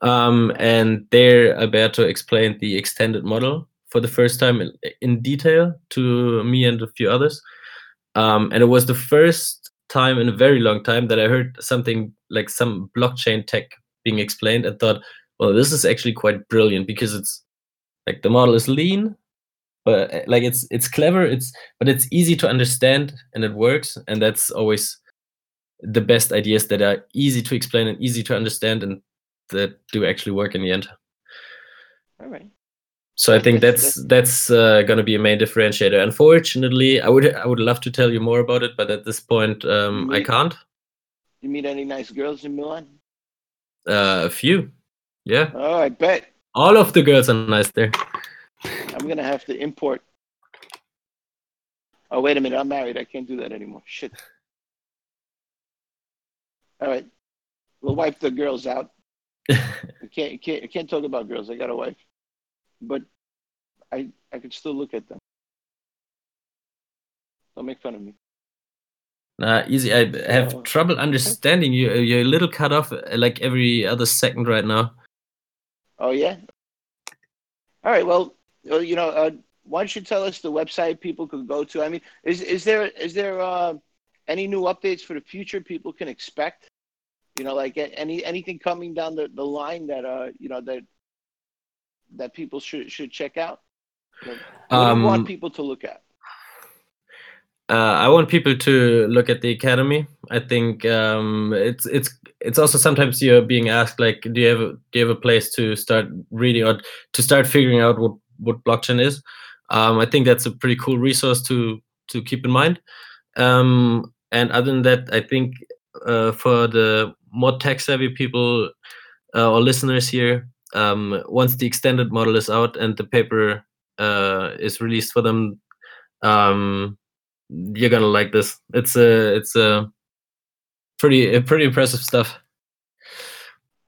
Um, and there Alberto explained the extended model for the first time in, in detail to me and a few others. Um, and it was the first time in a very long time that I heard something like some blockchain tech being explained and thought, well, this is actually quite brilliant because it's like the model is lean, but uh, like it's it's clever, it's but it's easy to understand and it works, and that's always the best ideas that are easy to explain and easy to understand and that do actually work in the end. All right. So I think that's that's uh, going to be a main differentiator. Unfortunately, I would I would love to tell you more about it, but at this point, um, meet, I can't. You meet any nice girls in Milan? Uh, a few, yeah. Oh, I bet. All of the girls are nice there. I'm gonna have to import. Oh wait a minute, I'm married. I can't do that anymore. Shit. All right, we'll wipe the girls out. I can't, can't, I can't talk about girls. I got a wife but I I could still look at them. Don't make fun of me. Nah, easy. I have oh. trouble understanding you. You're a little cut off, uh, like every other second right now. Oh yeah. All right. Well, you know, uh, why don't you tell us the website people could go to? I mean, is is there is there uh, any new updates for the future people can expect? You know, like any anything coming down the, the line that uh you know that that people should should check out? What um, want people to look at? Uh, I want people to look at the academy. I think um, it's it's it's also sometimes you're being asked like, do you have a, do you have a place to start reading or to start figuring out what what blockchain is? Um, I think that's a pretty cool resource to to keep in mind. Um, and other than that, I think uh, for the more tech savvy people uh, or listeners here, um, once the extended model is out and the paper uh, is released for them, um, you're gonna like this. It's a it's a pretty pretty impressive stuff.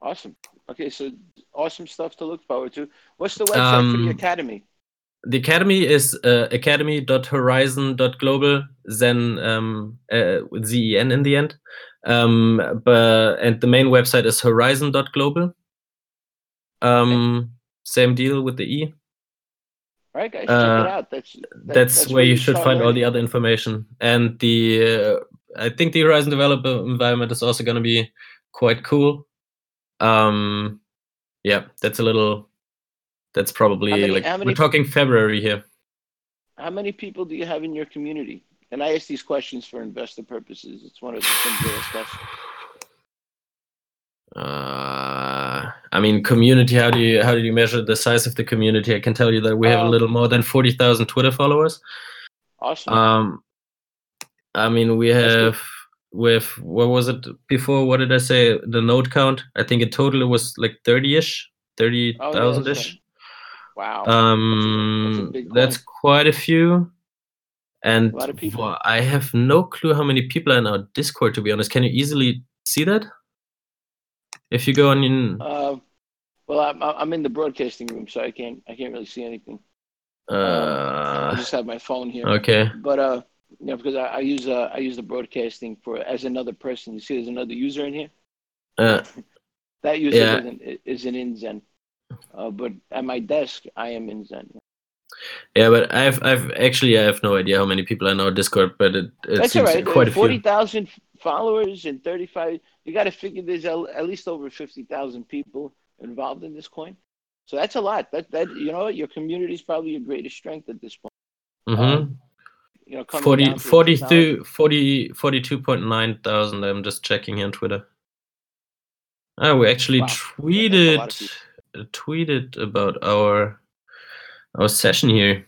Awesome. Okay, so awesome stuff to look forward to. What's the website um, for the um, academy? The academy is uh, academy.horizen.global, then um, uh, with Z-E-N in the end. Um, but, and the main website is horizen.global. Um, okay. Same deal with the E. All right, guys, uh, check it out. That's that, that's, that's, where you should find all the other information. And the uh, I think the Horizen developer environment is also going to be quite cool. Um, yeah, that's a little. That's probably many, like many, we're talking February here. How many people do you have in your community? And I ask these questions for investor purposes. It's one of the things they discuss. Uh, I mean, community. How do you how do you measure the size of the community? I can tell you that we have um, a little more than forty thousand Twitter followers. Awesome. Um, I mean, we have with what was it before? What did I say? The node count. I think in total it was like thirty ish, thirty thousand ish. Wow. Um, that's, a, that's, quite a few. And I have no clue how many people are in our Discord. To be honest, can you easily see that? If you go on in. Uh, well, I'm I'm in the broadcasting room, so I can't I can't really see anything. Uh, I just have my phone here. Okay. But uh, you know, because I, I use uh I use the broadcasting for as another person. You see, there's another user in here. Uh, that user yeah. isn't isn't in Zen. Uh, but at my desk, I am in Zen. Yeah, but I've I've actually I have no idea how many people are in our Discord, but it, it That's seems right. quite a few. Forty thousand followers and thirty five. You got to figure there's at least over fifty thousand people involved in this coin. So that's a lot. That that you know your community is probably your greatest strength at this point. Mm-hmm. Um, you know, 40, 42, 40, 42.9 thousand. I'm just checking here on Twitter. Oh, we actually wow. tweeted tweeted about our our session here.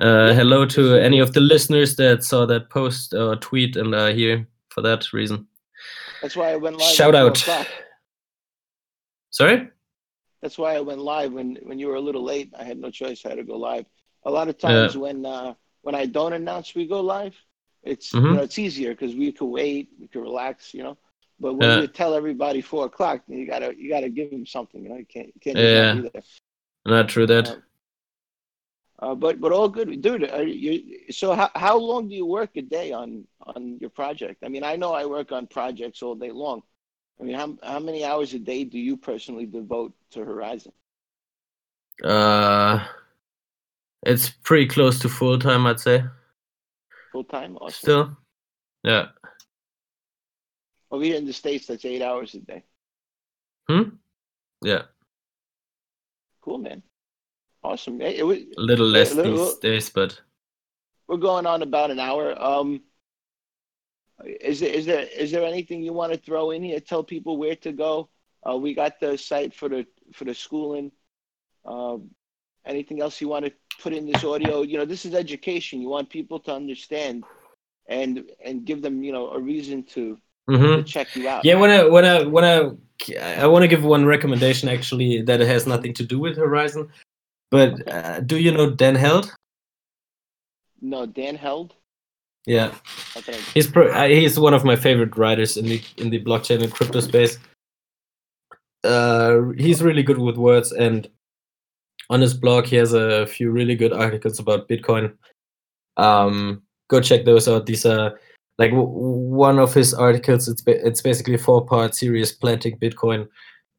Uh, hello to any of the listeners that saw that post or tweet and are here for that reason. That's why I went live. Shout out. Sorry. That's why I went live when when you were a little late. I had no choice. I had to go live. A lot of times when uh, when I don't announce we go live, it's mm-hmm. you know it's easier because we could wait, we could relax, you know. But when you tell everybody four o'clock, you gotta you gotta give them something. You know, you can't you can't yeah. Not, not true that. Uh, uh, but but all good, dude. You, so how how long do you work a day on on your project? I mean, I know I work on projects all day long. I mean, how how many hours a day do you personally devote to Horizen? Uh, it's pretty close to full time, I'd say. Full time, awesome. Still, yeah. Over here in the states, that's eight hours a day. Hmm. Yeah. Cool, man. Awesome. It, was, a little less little, these days, but we're going on about an hour. Um, is there is there is there anything you want to throw in here? Tell people where to go. Uh, we got the site for the for the schooling. Um, anything else you want to put in this audio? You know, this is education. You want people to understand and and give them you know a reason to, mm-hmm. to check you out. Yeah, when I when I when I I want to give one recommendation actually that has nothing to do with Horizen, but uh, do you know Dan Held? No, Dan Held. Yeah, he's pro- uh, he's one of my favorite writers in the in the blockchain and crypto space. Uh, he's really good with words, and on his blog he has a few really good articles about Bitcoin. Um, go check those out. These are like w- one of his articles. It's ba- it's basically a four part series planting Bitcoin.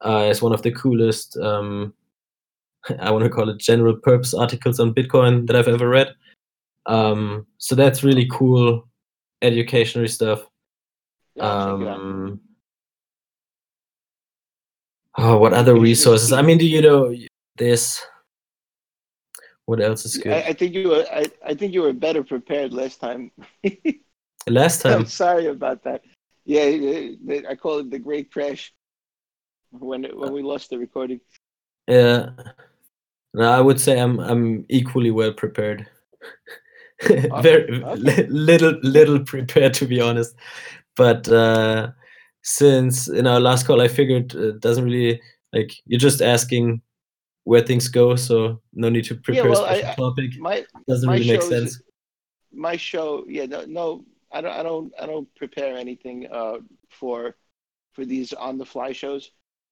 Uh, it's one of the coolest. Um, I want to call it general purpose articles on Bitcoin that I've ever read. Um, so that's really cool educational stuff. Yeah, um, oh, what other resources? I mean, do you know this? What else is good? I, I think you were. I, I think you were better prepared last time. last time. I'm sorry about that. Yeah, I call it the Great Crash when when we lost the recording. Yeah, no, I would say I'm I'm equally well prepared. very okay. little little prepared to be honest. But uh since in our last call i figured it doesn't really like you're just asking where things go so no need to prepare yeah, well, a special I, topic. my, doesn't my really make sense. my show yeah no, no i don't i don't i don't prepare anything uh for for these on the fly shows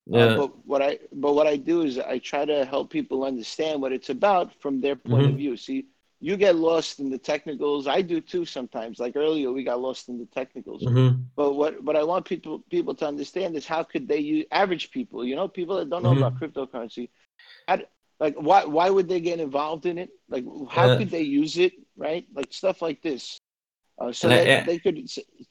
yeah. Uh, but what I but what I do is I try to help people understand what it's about from their point mm-hmm. of view. See, you get lost in the technicals. I do too sometimes. Like earlier, we got lost in the technicals. Mm-hmm. But what what I want people people to understand is how could they use average people? You know, people that don't know mm-hmm. about cryptocurrency. How, like why why would they get involved in it? Like how could they use it? Right? Like stuff like this. Uh, so that I, they could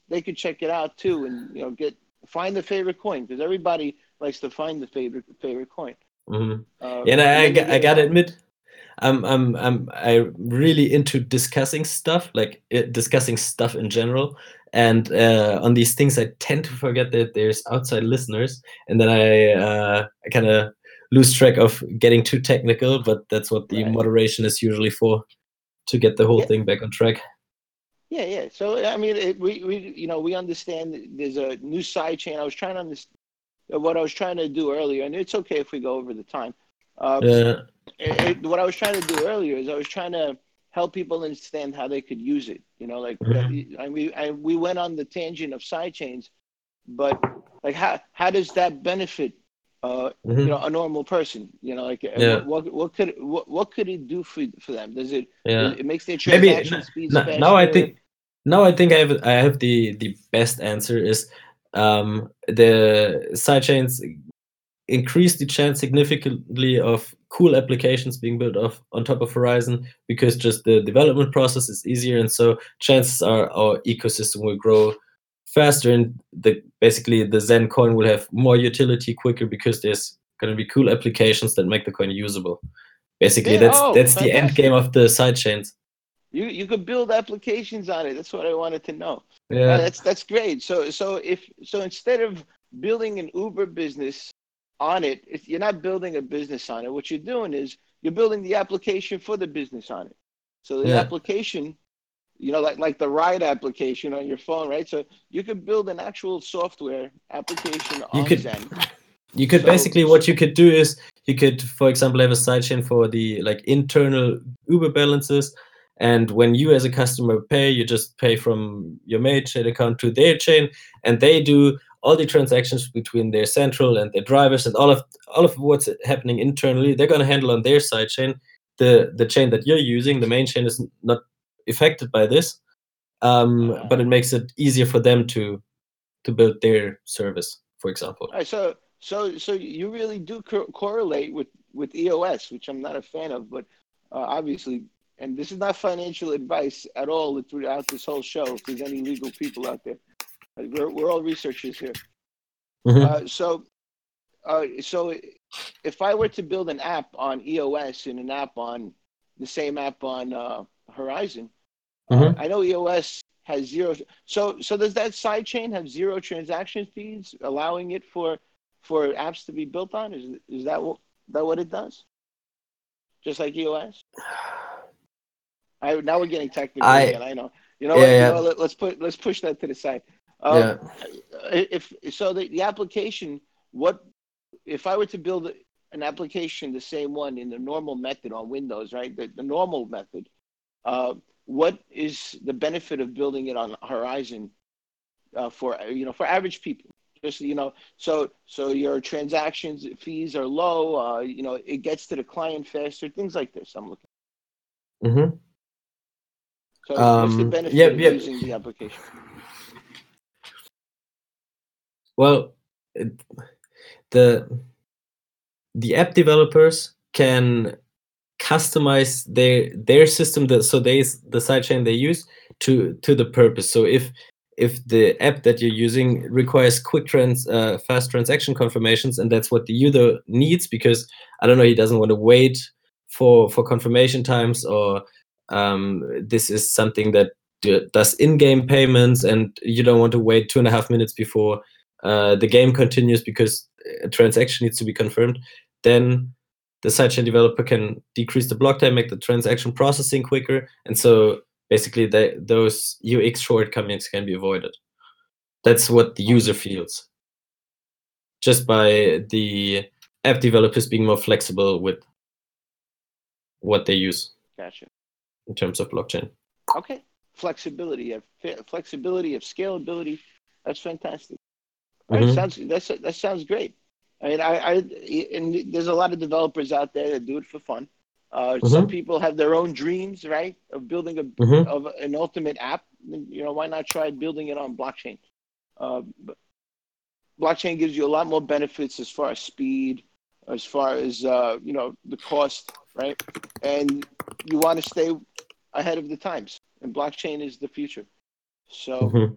they could check it out too, and you know get find the favorite coin because everybody likes to find the favorite favorite coin. Mm-hmm. Uh, and I, I, I gotta admit, I'm I'm I'm I'm really into discussing stuff, like uh, discussing stuff in general. And uh, on these things, I tend to forget that there's outside listeners, and then I uh, I kind of lose track of getting too technical. But that's what the right. moderation is usually for, to get the whole yeah. thing back on track. Yeah, yeah. So I mean, it, we we you know we understand there's a new side chain. I was trying to understand what I was trying to do earlier, and it's okay if we go over the time. Uh, yeah. It, it, what I was trying to do earlier is I was trying to help people understand how they could use it. You know, like mm-hmm. I mean, I, we went on the tangent of side chains, but like how how does that benefit uh, mm-hmm. you know a normal person? You know, like yeah. what, what could what, what could it do for for them? Does it? Yeah. it makes their transaction Maybe, speeds n- faster. Now I think now I think I have I have the the best answer is um, the sidechains increase the chance significantly of cool applications being built off on top of Horizen because just the development process is easier, and so chances are our ecosystem will grow faster, and the basically the Zen coin will have more utility quicker because there's going to be cool applications that make the coin usable. Basically, yeah, that's oh, that's fantastic. the end game of the sidechains. You you could build applications on it. That's what I wanted to know. Yeah, uh, that's that's great. So so if so instead of building an Uber business on it, if you're not building a business on it, what you're doing is you're building the application for the business on it. So the yeah. application, you know, like like the ride application on your phone, right? So you could build an actual software application you could, Zen. You could so, basically what you could do is you could, for example, have a sidechain for the like internal Uber balances. And when you as a customer pay, you just pay from your main chain account to their chain, and they do all the transactions between their central and their drivers and all of all of what's happening internally they're going to handle on their side chain the the chain that you're using. The main chain is not affected by this um, but it makes it easier for them to to build their service for example. So so so you really do co- correlate with with eos which i'm not a fan of but uh, obviously and this is not financial advice at all throughout this whole show if there's any legal people out there we're, we're all researchers here. Mm-hmm. Uh, so, uh, so if I were to build an app on EOS and an app on the same app on uh, Horizen, uh, mm-hmm. I know EOS has zero. So, so does that side chain have zero transaction fees, allowing it for for apps to be built on? Is is that what that what it does? Just like EOS. I now we're getting technical I, again. I know. You know, yeah, what, yeah. You know let, us put let's push that to the side. Um, yeah. If so, the, the application. What if I were to build an application, the same one in the normal method on Windows, right? The, the normal method. Uh, what is the benefit of building it on Horizen uh, for you know for average people? Just you know, so so your transactions fees are low. Uh, you know, it gets to the client faster. Things like this. I'm looking. Mm-hmm. So, um, what's the um, benefit yeah, of using the application? Well, it, the the app developers can customize their their system that so they the sidechain they use to to the purpose. So if if the app that you're using requires quick trans uh, fast transaction confirmations and that's what the user needs because i don't know he doesn't want to wait for for confirmation times or um, this is something that does in-game payments and you don't want to wait two and a half minutes before uh, the game continues because a transaction needs to be confirmed, then the sidechain developer can decrease the block time, make the transaction processing quicker, and so basically they, those UX shortcomings can be avoided. That's what the user feels, just by the app developers being more flexible with what they use. Gotcha. In terms of blockchain. Okay, flexibility of flexibility of scalability. That's fantastic. Right? Mm-hmm. Sounds that's that sounds great. I mean, I, I and there's a lot of developers out there that do it for fun. Uh, mm-hmm. Some people have their own dreams, right, of building a mm-hmm. of an ultimate app. You know, why not try building it on blockchain? Uh, blockchain gives you a lot more benefits as far as speed, as far as uh, you know the cost, right? And you want to stay ahead of the times, and blockchain is the future. So. Mm-hmm.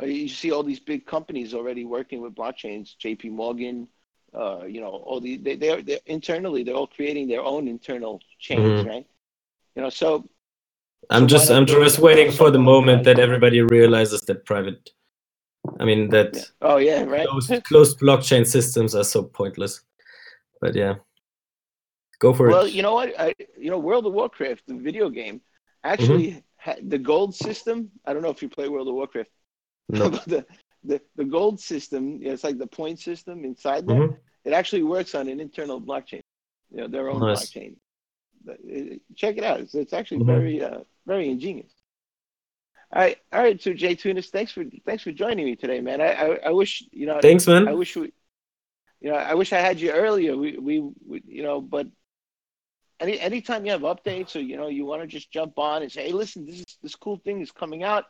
Uh, you see all these big companies already working with blockchains. J.P. Morgan, uh, you know, all the they they're, they're, internally they're all creating their own internal chains, mm-hmm. right? You know, so. I'm so just I'm just waiting for the moment that everybody realizes that private. I mean that. Yeah. Oh yeah, right. Closed, closed blockchain systems are so pointless, but yeah. Go for well, it. Well, you know what? I, you know, World of Warcraft, the video game, actually mm-hmm. the gold system. I don't know if you play World of Warcraft. No. the, the the gold system, it's like the point system inside there. Mm-hmm. It actually works on an internal blockchain. You know, their own nice. blockchain. It, check it out. It's, it's actually mm-hmm. very uh, very ingenious. All right, all right. So Jay Tunis, thanks for thanks for joining me today, man. I, I, I wish you know. Thanks, man. I wish we, you know, I wish I had you earlier. We, we, we you know, but any anytime you have updates or you know you want to just jump on and say, hey, listen, this is this cool thing is coming out.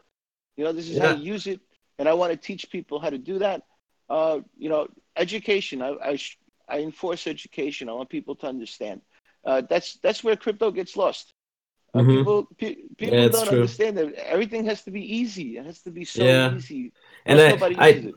You know, this is yeah. how to use it, and I want to teach people how to do that. Uh, you know, education. I I, I enforce education. I want people to understand. Uh, that's that's where crypto gets lost. Uh, mm-hmm. People pe- people yeah, don't true. understand that everything has to be easy. It has to be so yeah. easy. And I, I,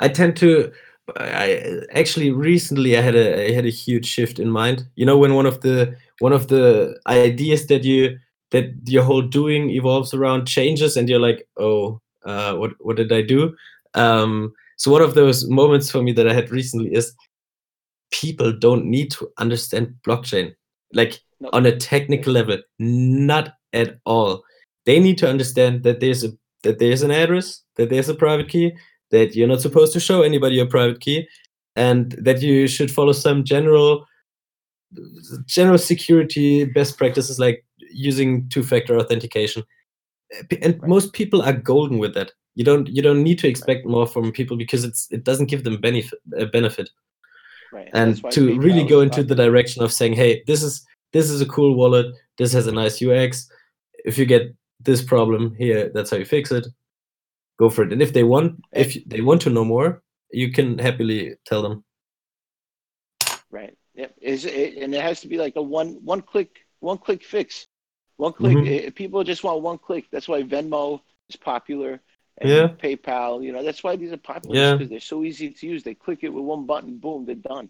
I tend to I actually recently I had a I had a huge shift in mind. You know, when one of the one of the ideas that you that your whole doing evolves around changes, and you're like, oh, uh, what what did I do? Um, so one of those moments for me that I had recently is people don't need to understand blockchain like no. on a technical level, not at all. They need to understand that there's a that there's an address, that there's a private key, that you're not supposed to show anybody your private key and that you should follow some general general security best practices like using two-factor authentication. And right. most people are golden with that. You don't you don't need to expect more from people because it's it doesn't give them benefit a benefit. Right. and to really go into the direction of saying hey this is this is a cool wallet. This has a nice ux if you get this problem here that's how you fix it go for it. And if they want, if they want to know more, you can happily tell them. Right. Yep. Is it, and it has to be like a one one click one click fix. One click. Mm-hmm. It, people just want one click. That's why Venmo is popular. yeah. PayPal. You know that's why these are popular yeah. because they're so easy to use. They click it with one button, boom, they're done.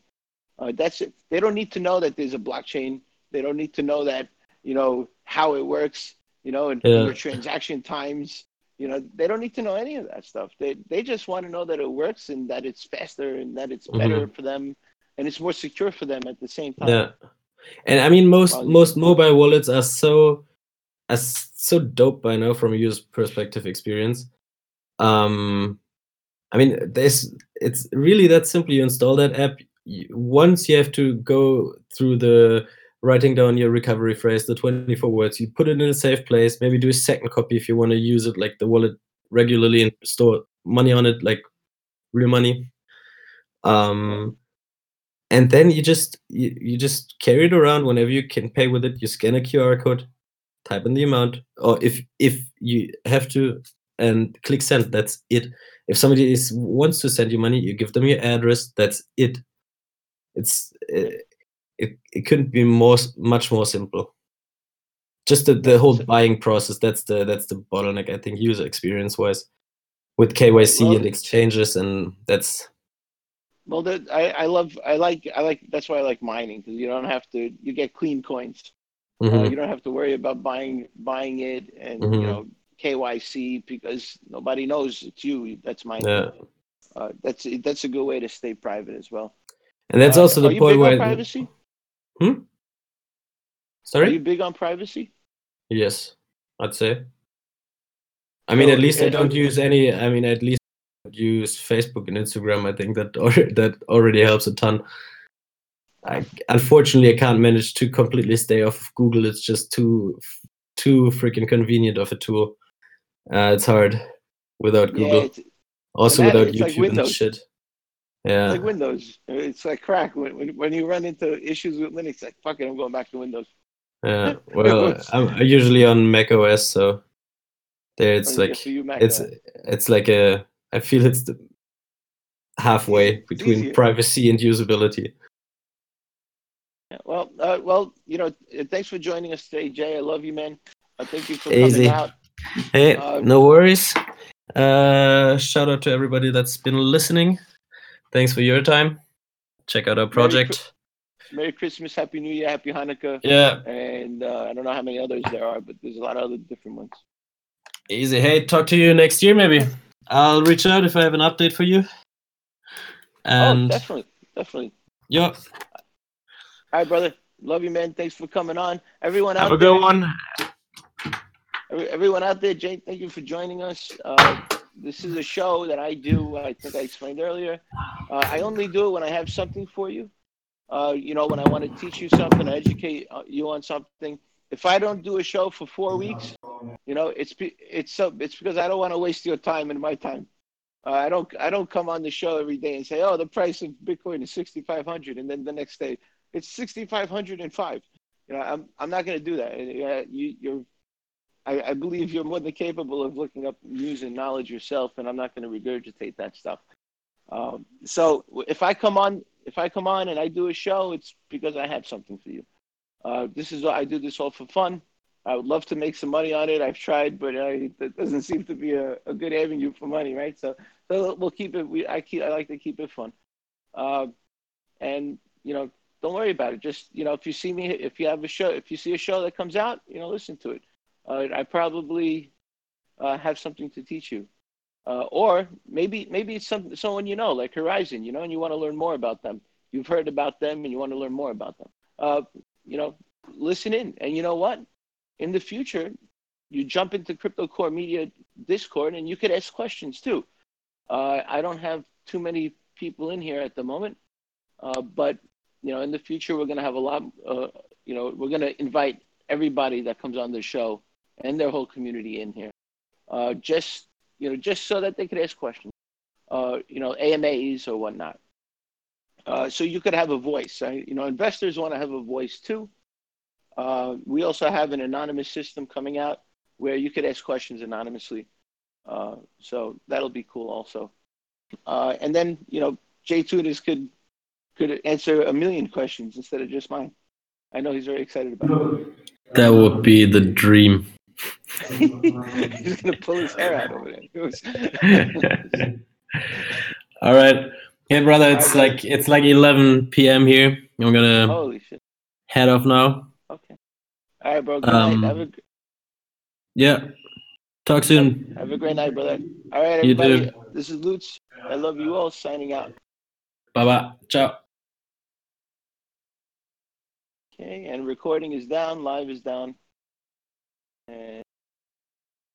Uh, that's it. They don't need to know that there's a blockchain. They don't need to know that you know how it works. You know, and yeah. your transaction times you know they don't need to know any of that stuff. They they just want to know that it works and that it's faster and that it's better mm-hmm. for them and it's more secure for them at the same time. Yeah. And i mean most well, most mobile wallets are so are so dope by now from a user perspective experience. Um i mean there's it's really that simple. You install that app once you have to go through the writing down your recovery phrase, the 24 words. You put it in a safe place. Maybe do a second copy if you want to use it like the wallet regularly and store money on it, like real money. Um, and then you just you, you just carry it around whenever you can pay with it. You scan a QR code, type in the amount, or if if you have to, and click send. That's it. If somebody is wants to send you money, you give them your address. That's it. It's uh, it, it couldn't be more much more simple just the, the whole buying process that's the that's the bottleneck i think user experience wise. With kyc well, and exchanges and that's well that I, I love i like i like that's why i like mining because you don't have to you get clean coins. Uh, mm-hmm. uh, you don't have to worry about buying buying it and mm-hmm. you know kyc because nobody knows it's you that's mining. Yeah. Uh, that's that's a good way to stay private as well. And that's uh, also the point where privacy Hmm? Sorry? Are you big on privacy? Yes, I'd say. I mean, at least I don't use any. I mean, at least I use Facebook and Instagram. I think that or, that already helps a ton. I, unfortunately, I can't manage to completely stay off of Google. It's just too too freaking convenient of a tool. Uh, it's hard without Google. Yeah, also without YouTube like and shit. Yeah. like Windows. It's like crack when, when, when you run into issues with Linux. Like fuck it, I'm going back to Windows. Yeah. Well, I'm usually on Mac OS, so there it's oh, like it's it's like a. I feel it's the halfway between privacy and usability. Yeah, well, uh, well, you know, thanks for joining us today, Jay. I love you, man. Uh, thank you for Easy. coming out. Hey, uh, no worries. Uh, shout out to everybody that's been listening. Thanks for your time. Check out our project. Merry, Merry Christmas, Happy New Year, Happy Hanukkah. Yeah. And uh, I don't know how many others there are, but there's a lot of other different ones. Easy. Hey, talk to you next year, maybe. I'll reach out if I have an update for you. Oh, and oh, definitely, definitely. Yeah. All right, brother. Love you, man. Thanks for coming on. Everyone out Have a good one. everyone out there, Jay, thank you for joining us. Uh, this is a show that I do. I think I explained earlier. Uh, I only do it when I have something for you. Uh, you know, when I want to teach you something, educate uh, you on something. If I don't do a show for four weeks, you know, it's it's so it's because I don't want to waste your time and my time. Uh, I don't I don't come on the show every day and say, oh, the price of Bitcoin is sixty five hundred, and then the next day it's sixty five hundred and five. You know, I'm I'm not going to do that. You, you're I, I, believe you're more than capable of looking up news and knowledge yourself, and I'm not going to regurgitate that stuff. Um, so if I come on, if I come on and I do a show, it's because I have something for you. Uh, this is I do this all for fun. I would love to make some money on it. I've tried, but I, that doesn't seem to be a, a good avenue for money, right? So, so we'll keep it. We I keep I like to keep it fun, uh, and you know, don't worry about it. Just you know, if you see me, if you have a show, if you see a show that comes out, you know, listen to it uh, I probably uh, have something to teach you. Uh, or maybe maybe it's some, someone you know, like Horizen, you know, and you want to learn more about them. You've heard about them and you want to learn more about them. Uh, you know, listen in. And you know what? In the future, you jump into Crypto Core Media Discord and you could ask questions too. Uh, I don't have too many people in here at the moment, uh, but you know, in the future, we're going to have a lot. you know, we're going to invite everybody that comes on the show and their whole community in here, uh, just you know, just so that they could ask questions, uh, you know, AMAs or whatnot. Uh, so you could have a voice. Right? You know, investors want to have a voice too. Uh, we also have an anonymous system coming out where you could ask questions anonymously. Uh, so that'll be cool also. Uh, and then you know, Jay Tunis could could answer a million questions instead of just mine. I know he's very excited about it. That would be the dream. He's gonna pull his hair out over there. All right. Hey brother, it's right, like it's like eleven PM here. I'm gonna Holy shit. head off now. Okay. All right, bro. Good um, night. Have a... Yeah. Talk soon. Have a great night, brother. All right, everybody. This is Lutz. I love you all signing out. Bye bye. Ciao. Okay, and recording is down, live is down. And